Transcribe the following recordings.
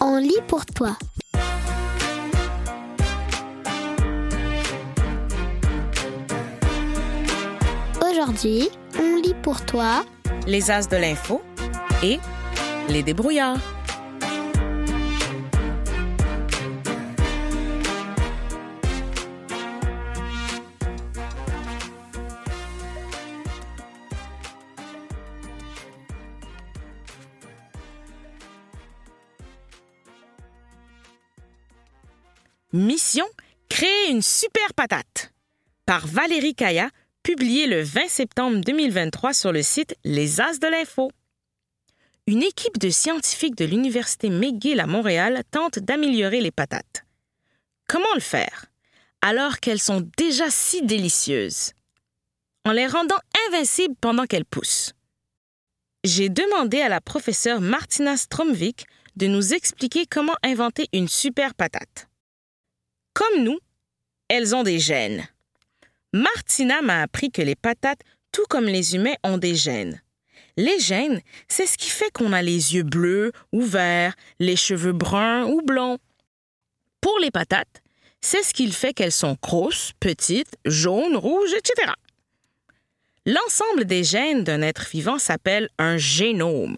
On lit pour toi. Aujourd'hui, on lit pour toi Les As de l'info et les débrouillards. Super patate par Valérie Kaya, publié le 20 septembre 2023 sur le site Les As de l'Info. Une équipe de scientifiques de l'Université McGill à Montréal tente d'améliorer les patates. Comment le faire alors qu'elles sont déjà si délicieuses? En les rendant invincibles pendant qu'elles poussent. J'ai demandé à la professeure Martina Stromvik de nous expliquer comment inventer une super patate. Comme nous, elles ont des gènes. Martina m'a appris que les patates, tout comme les humains, ont des gènes. Les gènes, c'est ce qui fait qu'on a les yeux bleus ou verts, les cheveux bruns ou blonds. Pour les patates, c'est ce qui fait qu'elles sont grosses, petites, jaunes, rouges, etc. L'ensemble des gènes d'un être vivant s'appelle un génome.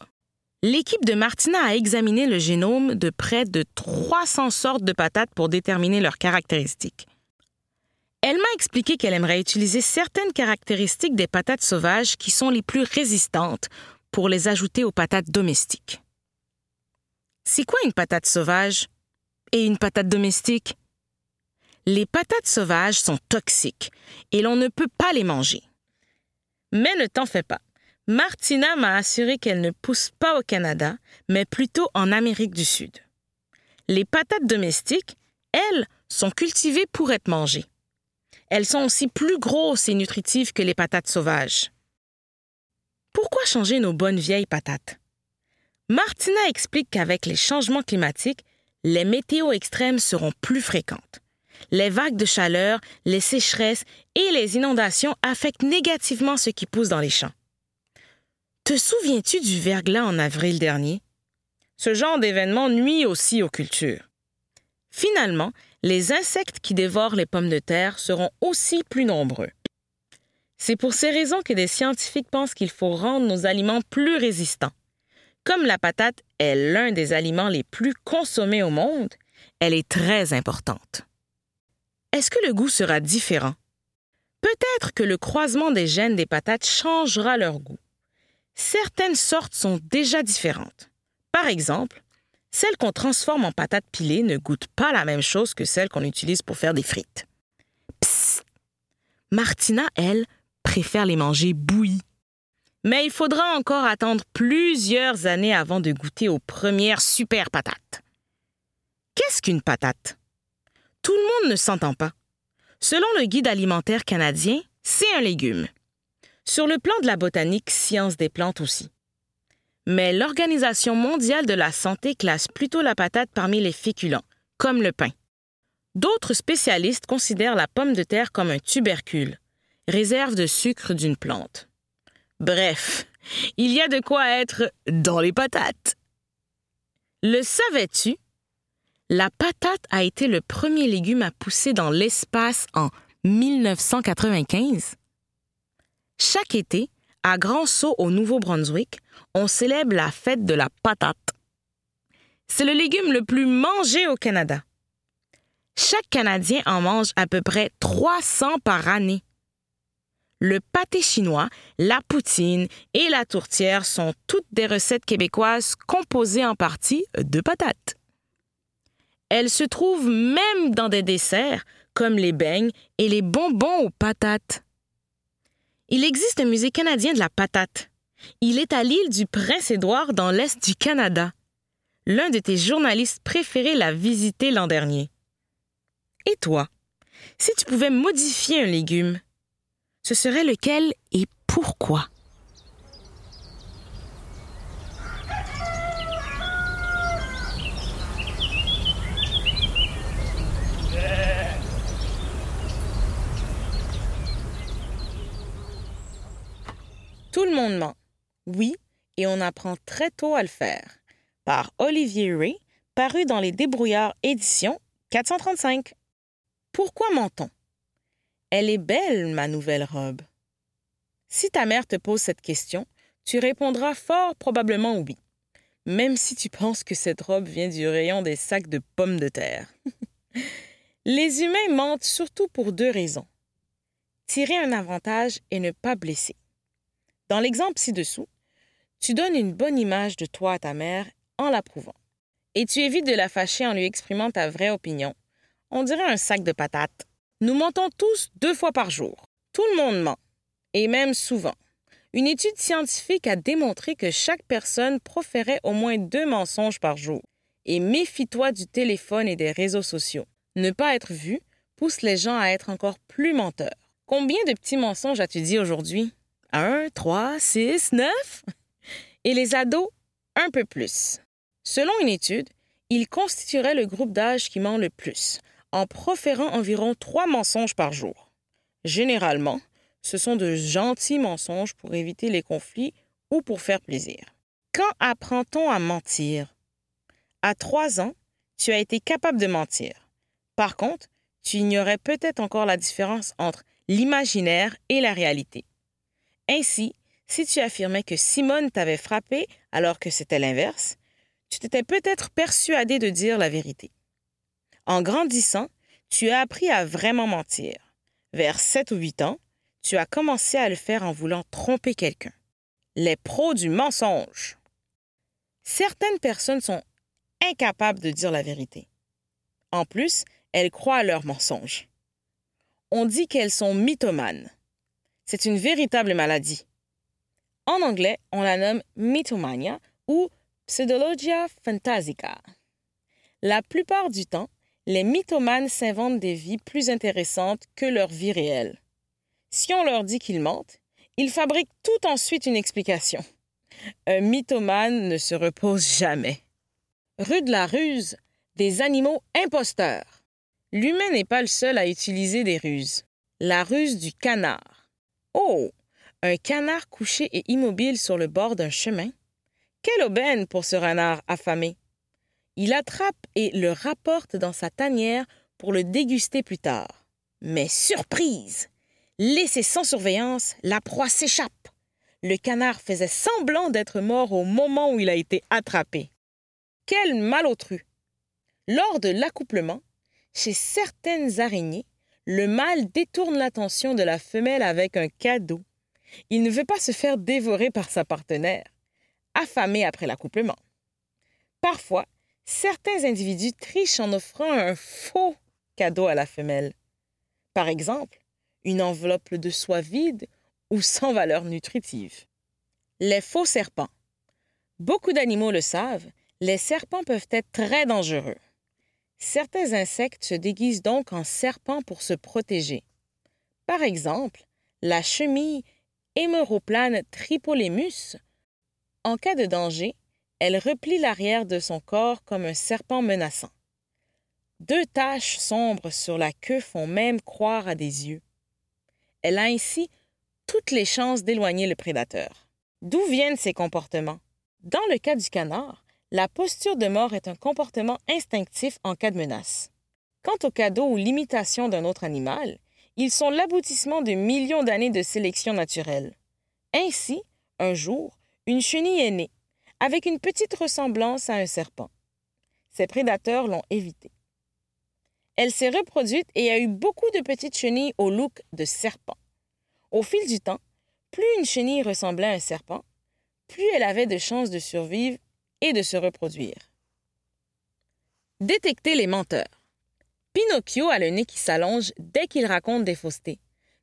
L'équipe de Martina a examiné le génome de près de 300 sortes de patates pour déterminer leurs caractéristiques. Elle m'a expliqué qu'elle aimerait utiliser certaines caractéristiques des patates sauvages qui sont les plus résistantes pour les ajouter aux patates domestiques. C'est quoi une patate sauvage et une patate domestique? Les patates sauvages sont toxiques et l'on ne peut pas les manger. Mais ne t'en fais pas. Martina m'a assuré qu'elles ne poussent pas au Canada, mais plutôt en Amérique du Sud. Les patates domestiques, elles, sont cultivées pour être mangées. Elles sont aussi plus grosses et nutritives que les patates sauvages. Pourquoi changer nos bonnes vieilles patates? Martina explique qu'avec les changements climatiques, les météos extrêmes seront plus fréquentes. Les vagues de chaleur, les sécheresses et les inondations affectent négativement ce qui pousse dans les champs. Te souviens-tu du verglas en avril dernier? Ce genre d'événement nuit aussi aux cultures. Finalement, les insectes qui dévorent les pommes de terre seront aussi plus nombreux. C'est pour ces raisons que des scientifiques pensent qu'il faut rendre nos aliments plus résistants. Comme la patate est l'un des aliments les plus consommés au monde, elle est très importante. Est-ce que le goût sera différent? Peut-être que le croisement des gènes des patates changera leur goût. Certaines sortes sont déjà différentes. Par exemple, celles qu'on transforme en patates pilées ne goûtent pas la même chose que celles qu'on utilise pour faire des frites. Psst! Martina, elle, préfère les manger bouillies. Mais il faudra encore attendre plusieurs années avant de goûter aux premières super patates. Qu'est-ce qu'une patate? Tout le monde ne s'entend pas. Selon le Guide alimentaire canadien, c'est un légume. Sur le plan de la botanique, science des plantes aussi. Mais l'Organisation mondiale de la santé classe plutôt la patate parmi les féculents, comme le pain. D'autres spécialistes considèrent la pomme de terre comme un tubercule, réserve de sucre d'une plante. Bref, il y a de quoi être dans les patates. Le savais-tu? La patate a été le premier légume à pousser dans l'espace en 1995. Chaque été, à Grand Saut au Nouveau-Brunswick, on célèbre la fête de la patate. C'est le légume le plus mangé au Canada. Chaque Canadien en mange à peu près 300 par année. Le pâté chinois, la poutine et la tourtière sont toutes des recettes québécoises composées en partie de patates. Elles se trouvent même dans des desserts comme les beignes et les bonbons aux patates. Il existe un musée canadien de la patate. Il est à l'île du Prince-Édouard dans l'est du Canada. L'un de tes journalistes préférés l'a visité l'an dernier. Et toi, si tu pouvais modifier un légume, ce serait lequel et pourquoi? Tout le monde ment. Oui, et on apprend très tôt à le faire. Par Olivier Ray, paru dans les Débrouillards éditions 435. Pourquoi ment-on? Elle est belle, ma nouvelle robe. Si ta mère te pose cette question, tu répondras fort probablement oui, même si tu penses que cette robe vient du rayon des sacs de pommes de terre. Les humains mentent surtout pour deux raisons. Tirer un avantage et ne pas blesser. Dans l'exemple ci-dessous, tu donnes une bonne image de toi à ta mère en l'approuvant. Et tu évites de la fâcher en lui exprimant ta vraie opinion. On dirait un sac de patates. Nous mentons tous deux fois par jour. Tout le monde ment. Et même souvent. Une étude scientifique a démontré que chaque personne proférait au moins deux mensonges par jour. Et méfie-toi du téléphone et des réseaux sociaux. Ne pas être vu pousse les gens à être encore plus menteurs. Combien de petits mensonges as-tu dit aujourd'hui? Un, trois, six, neuf? Et les ados, un peu plus. Selon une étude, ils constitueraient le groupe d'âge qui ment le plus, en proférant environ trois mensonges par jour. Généralement, ce sont de gentils mensonges pour éviter les conflits ou pour faire plaisir. Quand apprend-on à mentir? À trois ans, tu as été capable de mentir. Par contre, tu ignorais peut-être encore la différence entre l'imaginaire et la réalité. Ainsi, si tu affirmais que Simone t'avait frappé alors que c'était l'inverse, tu t'étais peut-être persuadé de dire la vérité. En grandissant, tu as appris à vraiment mentir. Vers 7 ou 8 ans, tu as commencé à le faire en voulant tromper quelqu'un. Les pros du mensonge. Certaines personnes sont incapables de dire la vérité. En plus, elles croient à leurs mensonges on dit qu'elles sont mythomanes. C'est une véritable maladie. En anglais, on la nomme mythomania ou pseudologia phantasica. La plupart du temps, les mythomanes s'inventent des vies plus intéressantes que leur vie réelle. Si on leur dit qu'ils mentent, ils fabriquent tout ensuite une explication. Un mythomane ne se repose jamais. Rue de la ruse, des animaux imposteurs. L'humain n'est pas le seul à utiliser des ruses. La ruse du canard. Oh, un canard couché et immobile sur le bord d'un chemin. Quelle aubaine pour ce renard affamé. Il attrape et le rapporte dans sa tanière pour le déguster plus tard. Mais surprise! Laissé sans surveillance, la proie s'échappe. Le canard faisait semblant d'être mort au moment où il a été attrapé. Quel malotru! Lors de l'accouplement, chez certaines araignées, le mâle détourne l'attention de la femelle avec un cadeau. Il ne veut pas se faire dévorer par sa partenaire, affamé après l'accouplement. Parfois, certains individus trichent en offrant un faux cadeau à la femelle. Par exemple, une enveloppe de soie vide ou sans valeur nutritive. Les faux serpents. Beaucoup d'animaux le savent, les serpents peuvent être très dangereux. Certains insectes se déguisent donc en serpents pour se protéger. Par exemple, la chenille Héméroplane tripolémus. En cas de danger, elle replie l'arrière de son corps comme un serpent menaçant. Deux taches sombres sur la queue font même croire à des yeux. Elle a ainsi toutes les chances d'éloigner le prédateur. D'où viennent ces comportements? Dans le cas du canard, la posture de mort est un comportement instinctif en cas de menace. Quant au cadeau ou l'imitation d'un autre animal, ils sont l'aboutissement de millions d'années de sélection naturelle. Ainsi, un jour, une chenille est née, avec une petite ressemblance à un serpent. Ses prédateurs l'ont évitée. Elle s'est reproduite et a eu beaucoup de petites chenilles au look de serpent. Au fil du temps, plus une chenille ressemblait à un serpent, plus elle avait de chances de survivre et de se reproduire. Détecter les menteurs. Pinocchio a le nez qui s'allonge dès qu'il raconte des faussetés,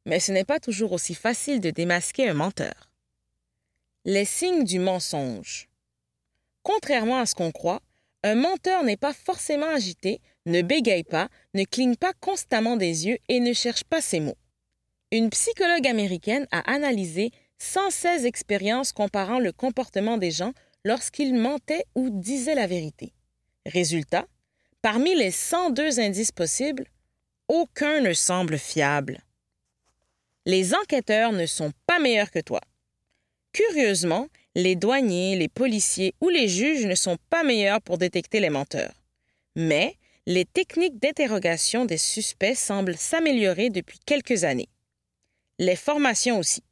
mais ce n'est pas toujours aussi facile de démasquer un menteur. Les signes du mensonge. Contrairement à ce qu'on croit, un menteur n'est pas forcément agité, ne bégaye pas, ne cligne pas constamment des yeux et ne cherche pas ses mots. Une psychologue américaine a analysé 116 expériences comparant le comportement des gens lorsqu'il mentait ou disait la vérité. Résultat, parmi les 102 indices possibles, aucun ne semble fiable. Les enquêteurs ne sont pas meilleurs que toi. Curieusement, les douaniers, les policiers ou les juges ne sont pas meilleurs pour détecter les menteurs. Mais les techniques d'interrogation des suspects semblent s'améliorer depuis quelques années. Les formations aussi.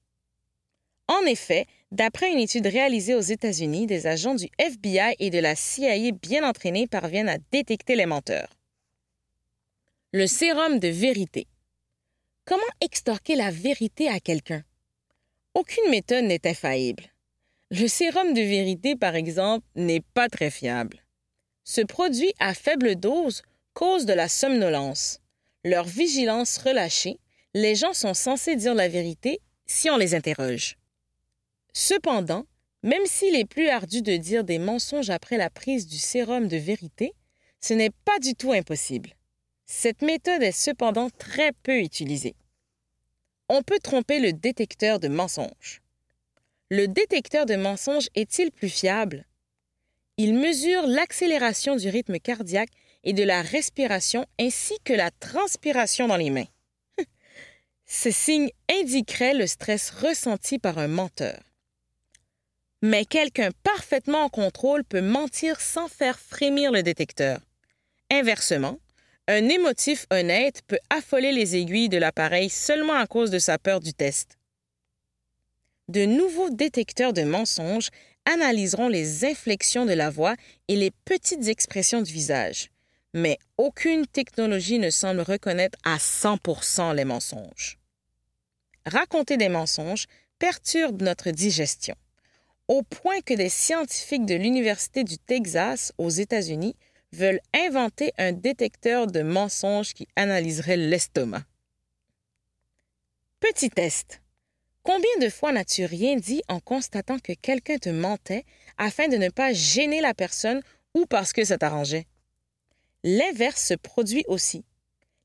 En effet, d'après une étude réalisée aux États-Unis, des agents du FBI et de la CIA bien entraînés parviennent à détecter les menteurs. Le sérum de vérité. Comment extorquer la vérité à quelqu'un? Aucune méthode n'est infaillible. Le sérum de vérité, par exemple, n'est pas très fiable. Ce produit à faible dose cause de la somnolence. Leur vigilance relâchée, les gens sont censés dire la vérité si on les interroge. Cependant, même s'il est plus ardu de dire des mensonges après la prise du sérum de vérité, ce n'est pas du tout impossible. Cette méthode est cependant très peu utilisée on peut tromper le détecteur de mensonges. Le détecteur de mensonges est-il plus fiable? Il mesure l'accélération du rythme cardiaque et de la respiration ainsi que la transpiration dans les mains. Ce signe indiquerait le stress ressenti par un menteur. Mais quelqu'un parfaitement en contrôle peut mentir sans faire frémir le détecteur. Inversement, un émotif honnête peut affoler les aiguilles de l'appareil seulement à cause de sa peur du test. De nouveaux détecteurs de mensonges analyseront les inflexions de la voix et les petites expressions du visage, mais aucune technologie ne semble reconnaître à 100% les mensonges. Raconter des mensonges perturbe notre digestion, au point que des scientifiques de l'Université du Texas aux États-Unis veulent inventer un détecteur de mensonges qui analyserait l'estomac. Petit test. Combien de fois n'as-tu rien dit en constatant que quelqu'un te mentait afin de ne pas gêner la personne ou parce que ça t'arrangeait? L'inverse se produit aussi.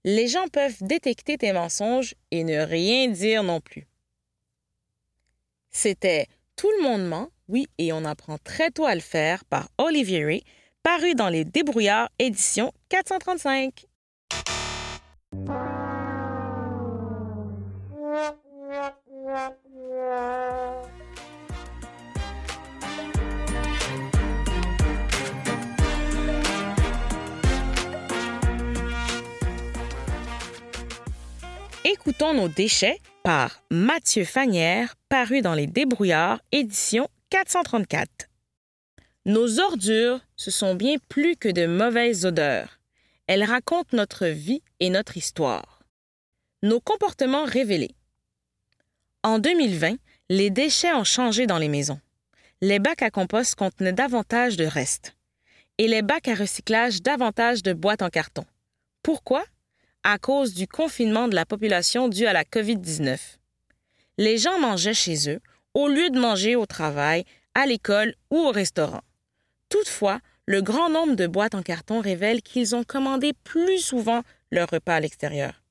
Les gens peuvent détecter tes mensonges et ne rien dire non plus. C'était Tout le monde ment, oui, et on apprend très tôt à le faire par Olivier paru dans les Débrouillards, édition 435. Écoutons nos déchets par Mathieu Fanière, paru dans les Débrouillards, édition 434. Nos ordures, ce sont bien plus que de mauvaises odeurs. Elles racontent notre vie et notre histoire. Nos comportements révélés. En 2020, les déchets ont changé dans les maisons. Les bacs à compost contenaient davantage de restes et les bacs à recyclage davantage de boîtes en carton. Pourquoi? À cause du confinement de la population dû à la COVID-19. Les gens mangeaient chez eux au lieu de manger au travail, à l'école ou au restaurant. Toutefois, le grand nombre de boîtes en carton révèle qu'ils ont commandé plus souvent leur repas à l'extérieur.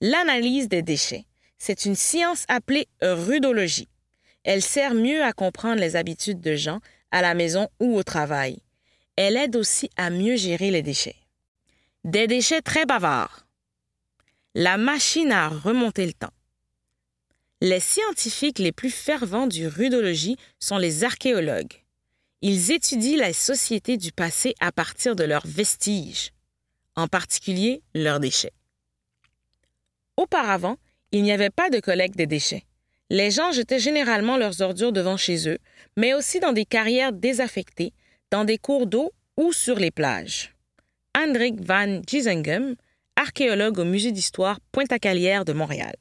L'analyse des déchets, c'est une science appelée rudologie. Elle sert mieux à comprendre les habitudes de gens à la maison ou au travail. Elle aide aussi à mieux gérer les déchets. Des déchets très bavards. La machine à remonter le temps. Les scientifiques les plus fervents du rudologie sont les archéologues. Ils étudient la société du passé à partir de leurs vestiges, en particulier leurs déchets. Auparavant, il n'y avait pas de collecte des déchets. Les gens jetaient généralement leurs ordures devant chez eux, mais aussi dans des carrières désaffectées, dans des cours d'eau ou sur les plages. Hendrik van Giesengem, archéologue au Musée d'histoire Pointe-à-Calière de Montréal.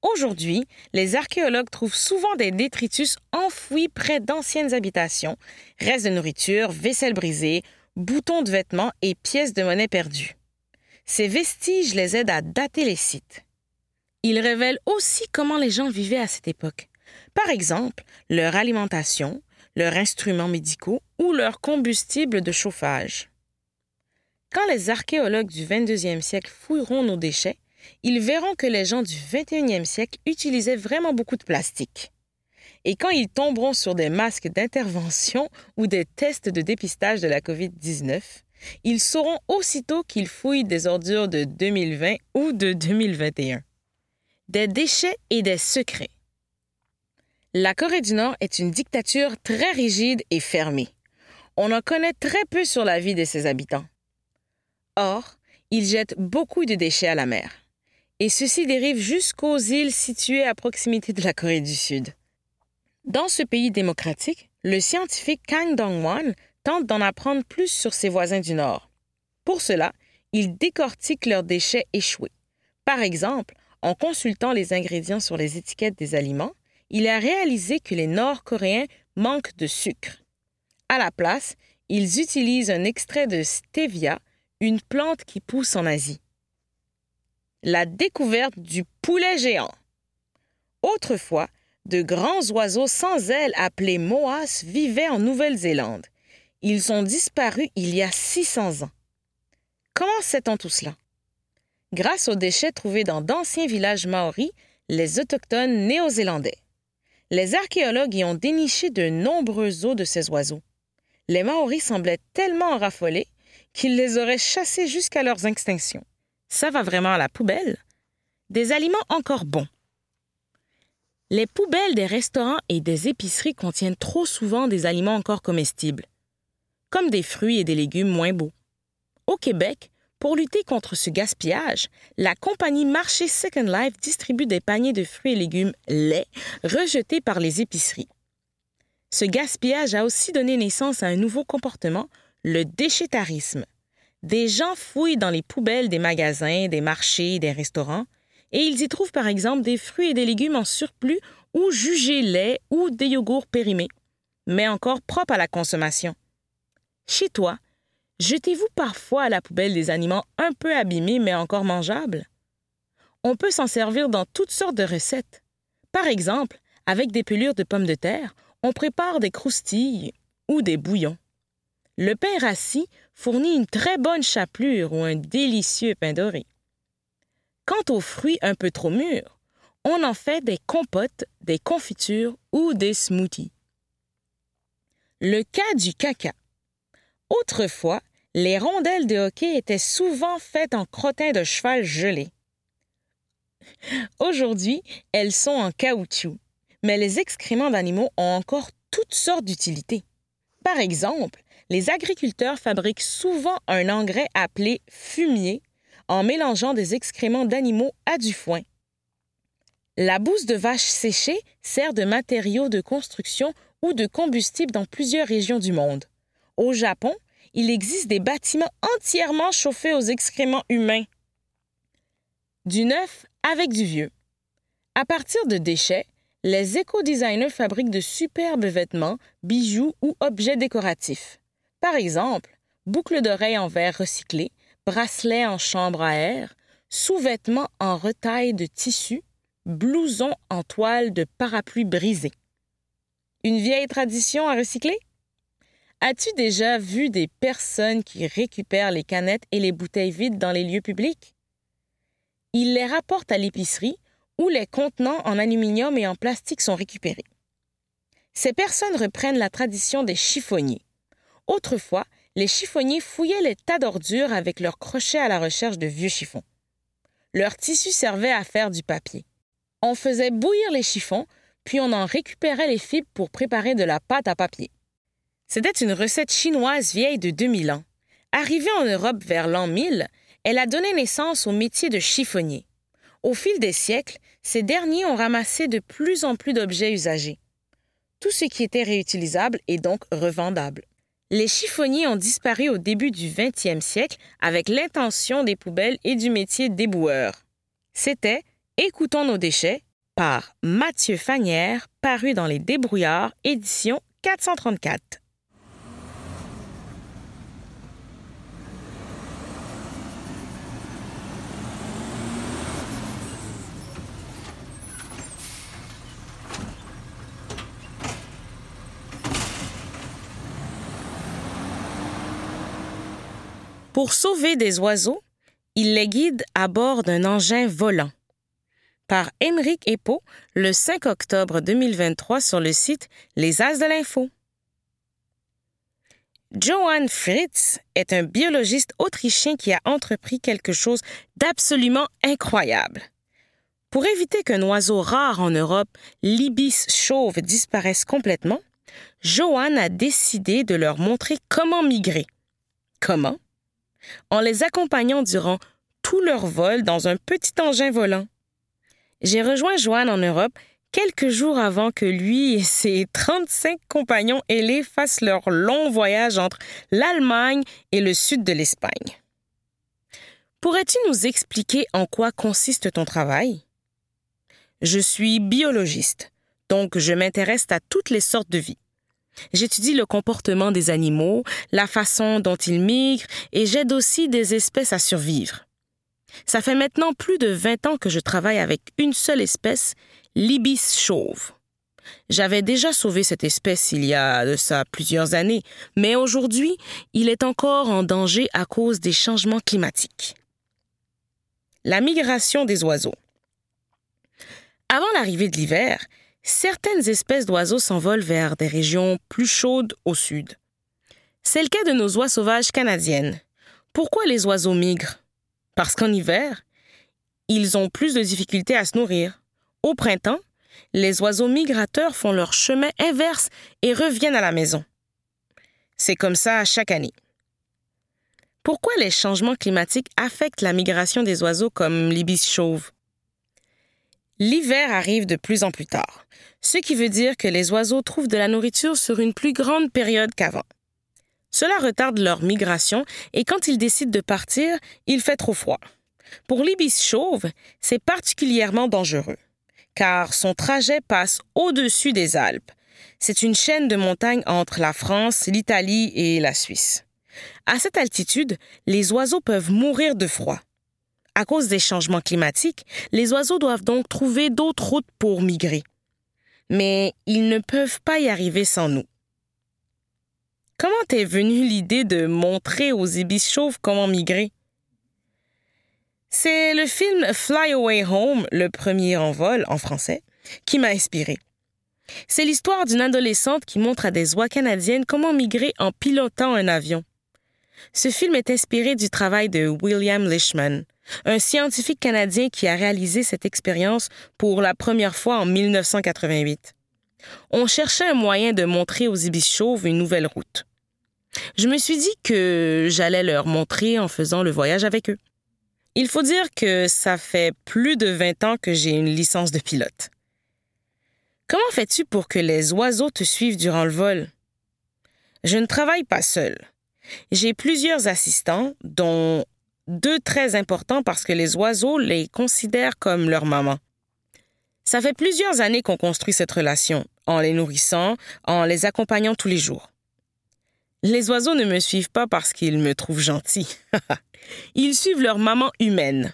Aujourd'hui, les archéologues trouvent souvent des détritus enfouis près d'anciennes habitations, restes de nourriture, vaisselle brisée, boutons de vêtements et pièces de monnaie perdues. Ces vestiges les aident à dater les sites. Ils révèlent aussi comment les gens vivaient à cette époque. Par exemple, leur alimentation, leurs instruments médicaux ou leur combustible de chauffage. Quand les archéologues du 22e siècle fouilleront nos déchets, ils verront que les gens du 21e siècle utilisaient vraiment beaucoup de plastique. Et quand ils tomberont sur des masques d'intervention ou des tests de dépistage de la COVID-19, ils sauront aussitôt qu'ils fouillent des ordures de 2020 ou de 2021. Des déchets et des secrets. La Corée du Nord est une dictature très rigide et fermée. On en connaît très peu sur la vie de ses habitants. Or, ils jettent beaucoup de déchets à la mer. Et ceci dérive jusqu'aux îles situées à proximité de la Corée du Sud. Dans ce pays démocratique, le scientifique Kang Dong-won tente d'en apprendre plus sur ses voisins du Nord. Pour cela, il décortique leurs déchets échoués. Par exemple, en consultant les ingrédients sur les étiquettes des aliments, il a réalisé que les Nord-Coréens manquent de sucre. À la place, ils utilisent un extrait de stevia, une plante qui pousse en Asie. La découverte du poulet géant. Autrefois, de grands oiseaux sans ailes appelés moas vivaient en Nouvelle-Zélande. Ils ont disparu il y a 600 ans. Comment sait-on tout cela? Grâce aux déchets trouvés dans d'anciens villages maoris, les autochtones néo-zélandais. Les archéologues y ont déniché de nombreux os de ces oiseaux. Les maoris semblaient tellement raffolés qu'ils les auraient chassés jusqu'à leur extinction. Ça va vraiment à la poubelle. Des aliments encore bons. Les poubelles des restaurants et des épiceries contiennent trop souvent des aliments encore comestibles, comme des fruits et des légumes moins beaux. Au Québec, pour lutter contre ce gaspillage, la compagnie Marché Second Life distribue des paniers de fruits et légumes laits rejetés par les épiceries. Ce gaspillage a aussi donné naissance à un nouveau comportement, le déchétarisme. Des gens fouillent dans les poubelles des magasins, des marchés, des restaurants, et ils y trouvent par exemple des fruits et des légumes en surplus ou jugés laids ou des yogourts périmés, mais encore propres à la consommation. Chez toi, Jetez-vous parfois à la poubelle des aliments un peu abîmés mais encore mangeables? On peut s'en servir dans toutes sortes de recettes. Par exemple, avec des pelures de pommes de terre, on prépare des croustilles ou des bouillons. Le pain rassis fournit une très bonne chapelure ou un délicieux pain doré. Quant aux fruits un peu trop mûrs, on en fait des compotes, des confitures ou des smoothies. Le cas du caca. Autrefois, les rondelles de hockey étaient souvent faites en crottin de cheval gelé. Aujourd'hui, elles sont en caoutchouc, mais les excréments d'animaux ont encore toutes sortes d'utilités. Par exemple, les agriculteurs fabriquent souvent un engrais appelé fumier en mélangeant des excréments d'animaux à du foin. La bouse de vache séchée sert de matériau de construction ou de combustible dans plusieurs régions du monde. Au Japon, il existe des bâtiments entièrement chauffés aux excréments humains. Du neuf avec du vieux. À partir de déchets, les éco-designers fabriquent de superbes vêtements, bijoux ou objets décoratifs. Par exemple, boucles d'oreilles en verre recyclé, bracelets en chambre à air, sous-vêtements en retaille de tissu, blousons en toile de parapluie brisé. Une vieille tradition à recycler? As-tu déjà vu des personnes qui récupèrent les canettes et les bouteilles vides dans les lieux publics? Ils les rapportent à l'épicerie où les contenants en aluminium et en plastique sont récupérés. Ces personnes reprennent la tradition des chiffonniers. Autrefois, les chiffonniers fouillaient les tas d'ordures avec leurs crochets à la recherche de vieux chiffons. Leur tissu servait à faire du papier. On faisait bouillir les chiffons, puis on en récupérait les fibres pour préparer de la pâte à papier. C'était une recette chinoise vieille de 2000 ans. Arrivée en Europe vers l'an 1000, elle a donné naissance au métier de chiffonnier. Au fil des siècles, ces derniers ont ramassé de plus en plus d'objets usagés. Tout ce qui était réutilisable est donc revendable. Les chiffonniers ont disparu au début du 20e siècle avec l'intention des poubelles et du métier d'éboueur. C'était Écoutons nos déchets par Mathieu Fanière, paru dans Les Débrouillards, édition 434. Pour sauver des oiseaux, il les guide à bord d'un engin volant. Par Émeric Epo, le 5 octobre 2023 sur le site Les As de l'Info. Johann Fritz est un biologiste autrichien qui a entrepris quelque chose d'absolument incroyable. Pour éviter qu'un oiseau rare en Europe, l'ibis chauve, disparaisse complètement, Joanne a décidé de leur montrer comment migrer. Comment? En les accompagnant durant tout leur vol dans un petit engin volant. J'ai rejoint Joanne en Europe quelques jours avant que lui et ses 35 compagnons ailés fassent leur long voyage entre l'Allemagne et le sud de l'Espagne. Pourrais-tu nous expliquer en quoi consiste ton travail? Je suis biologiste, donc je m'intéresse à toutes les sortes de vie. J'étudie le comportement des animaux, la façon dont ils migrent et j'aide aussi des espèces à survivre. Ça fait maintenant plus de 20 ans que je travaille avec une seule espèce, l'ibis chauve. J'avais déjà sauvé cette espèce il y a de ça plusieurs années, mais aujourd'hui, il est encore en danger à cause des changements climatiques. La migration des oiseaux. Avant l'arrivée de l'hiver, certaines espèces d'oiseaux s'envolent vers des régions plus chaudes au sud. C'est le cas de nos oies sauvages canadiennes. Pourquoi les oiseaux migrent? Parce qu'en hiver, ils ont plus de difficultés à se nourrir. Au printemps, les oiseaux migrateurs font leur chemin inverse et reviennent à la maison. C'est comme ça chaque année. Pourquoi les changements climatiques affectent la migration des oiseaux comme l'ibis chauve? L'hiver arrive de plus en plus tard, ce qui veut dire que les oiseaux trouvent de la nourriture sur une plus grande période qu'avant. Cela retarde leur migration et quand ils décident de partir, il fait trop froid. Pour l'ibis chauve, c'est particulièrement dangereux, car son trajet passe au-dessus des Alpes. C'est une chaîne de montagnes entre la France, l'Italie et la Suisse. À cette altitude, les oiseaux peuvent mourir de froid. À cause des changements climatiques, les oiseaux doivent donc trouver d'autres routes pour migrer. Mais ils ne peuvent pas y arriver sans nous. Comment t'es venue l'idée de montrer aux ibis chauves comment migrer? C'est le film Fly Away Home, le premier en vol en français, qui m'a inspiré. C'est l'histoire d'une adolescente qui montre à des oies canadiennes comment migrer en pilotant un avion. Ce film est inspiré du travail de William Lishman, un scientifique canadien qui a réalisé cette expérience pour la première fois en 1988. On cherchait un moyen de montrer aux ibis chauves une nouvelle route. Je me suis dit que j'allais leur montrer en faisant le voyage avec eux. Il faut dire que ça fait plus de 20 ans que j'ai une licence de pilote. Comment fais-tu pour que les oiseaux te suivent durant le vol? Je ne travaille pas seul. J'ai plusieurs assistants, dont deux très importants parce que les oiseaux les considèrent comme leur maman. Ça fait plusieurs années qu'on construit cette relation, en les nourrissant, en les accompagnant tous les jours. Les oiseaux ne me suivent pas parce qu'ils me trouvent gentil. Ils suivent leur maman humaine.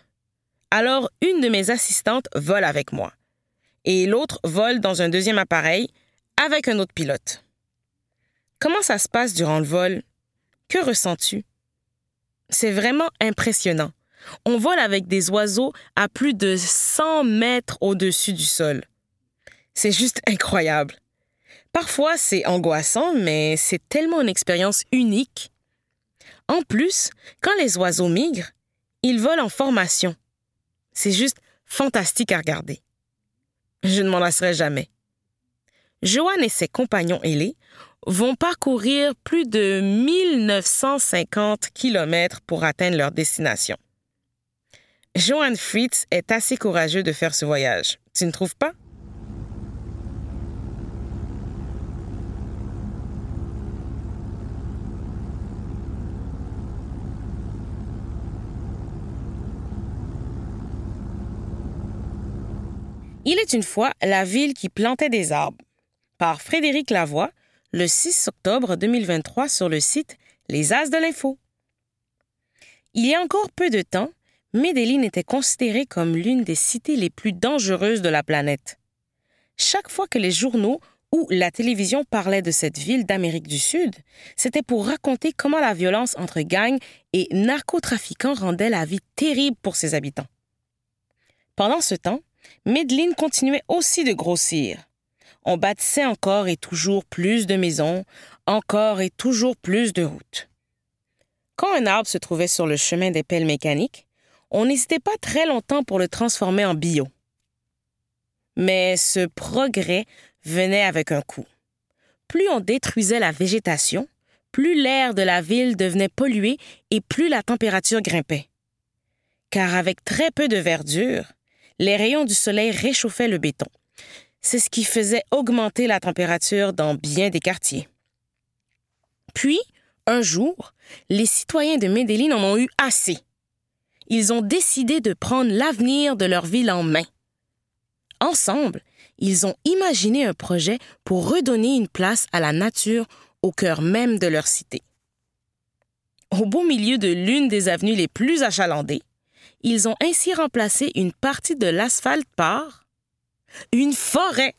Alors, une de mes assistantes vole avec moi. Et l'autre vole dans un deuxième appareil avec un autre pilote. Comment ça se passe durant le vol? Que ressens-tu? C'est vraiment impressionnant. On vole avec des oiseaux à plus de 100 mètres au-dessus du sol. C'est juste incroyable. Parfois, c'est angoissant, mais c'est tellement une expérience unique. En plus, quand les oiseaux migrent, ils volent en formation. C'est juste fantastique à regarder. Je ne m'en lasserai jamais. Joanne et ses compagnons ailés vont parcourir plus de 1950 kilomètres pour atteindre leur destination. Johan Fritz est assez courageux de faire ce voyage. Tu ne trouves pas? Il est une fois la ville qui plantait des arbres par Frédéric Lavoie le 6 octobre 2023 sur le site Les As de l'Info. Il y a encore peu de temps, Medellin était considérée comme l'une des cités les plus dangereuses de la planète. Chaque fois que les journaux ou la télévision parlaient de cette ville d'Amérique du Sud, c'était pour raconter comment la violence entre gangs et narcotrafiquants rendait la vie terrible pour ses habitants. Pendant ce temps, Medellin continuait aussi de grossir on bâtissait encore et toujours plus de maisons, encore et toujours plus de routes. Quand un arbre se trouvait sur le chemin des pelles mécaniques, on n'hésitait pas très longtemps pour le transformer en bio. Mais ce progrès venait avec un coût. Plus on détruisait la végétation, plus l'air de la ville devenait pollué et plus la température grimpait. Car avec très peu de verdure, les rayons du soleil réchauffaient le béton. C'est ce qui faisait augmenter la température dans bien des quartiers. Puis, un jour, les citoyens de Medellín en ont eu assez. Ils ont décidé de prendre l'avenir de leur ville en main. Ensemble, ils ont imaginé un projet pour redonner une place à la nature au cœur même de leur cité. Au beau milieu de l'une des avenues les plus achalandées, ils ont ainsi remplacé une partie de l'asphalte par une forêt.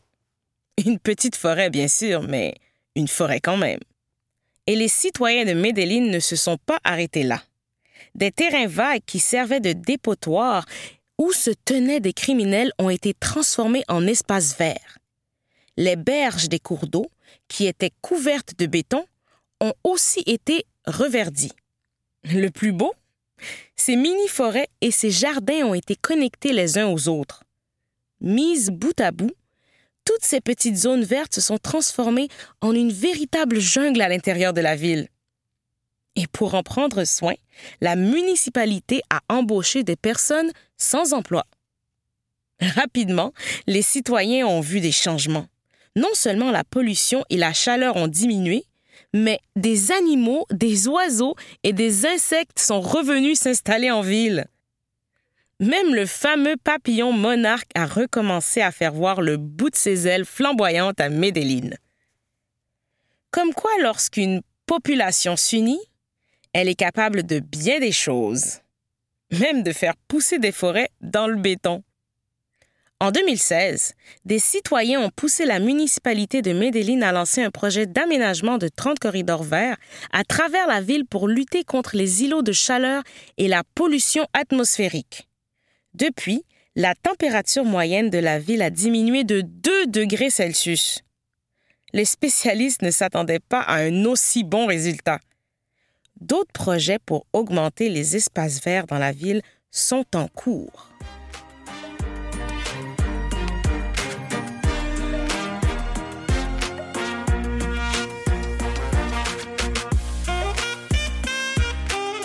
Une petite forêt, bien sûr, mais une forêt quand même. Et les citoyens de Medellín ne se sont pas arrêtés là. Des terrains vagues qui servaient de dépotoir où se tenaient des criminels ont été transformés en espaces verts. Les berges des cours d'eau, qui étaient couvertes de béton, ont aussi été reverdies. Le plus beau, ces mini-forêts et ces jardins ont été connectés les uns aux autres. Mises bout à bout, toutes ces petites zones vertes se sont transformées en une véritable jungle à l'intérieur de la ville. Et pour en prendre soin, la municipalité a embauché des personnes sans emploi. Rapidement, les citoyens ont vu des changements. Non seulement la pollution et la chaleur ont diminué, mais des animaux, des oiseaux et des insectes sont revenus s'installer en ville. Même le fameux papillon monarque a recommencé à faire voir le bout de ses ailes flamboyantes à Medellín. Comme quoi, lorsqu'une population s'unit, elle est capable de bien des choses, même de faire pousser des forêts dans le béton. En 2016, des citoyens ont poussé la municipalité de Medellín à lancer un projet d'aménagement de 30 corridors verts à travers la ville pour lutter contre les îlots de chaleur et la pollution atmosphérique. Depuis, la température moyenne de la ville a diminué de 2 degrés Celsius. Les spécialistes ne s'attendaient pas à un aussi bon résultat. D'autres projets pour augmenter les espaces verts dans la ville sont en cours.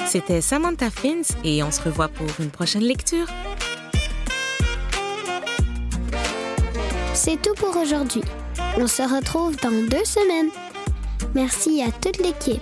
C'était Samantha Fins et on se revoit pour une prochaine lecture. C'est tout pour aujourd'hui. On se retrouve dans deux semaines. Merci à toute l'équipe.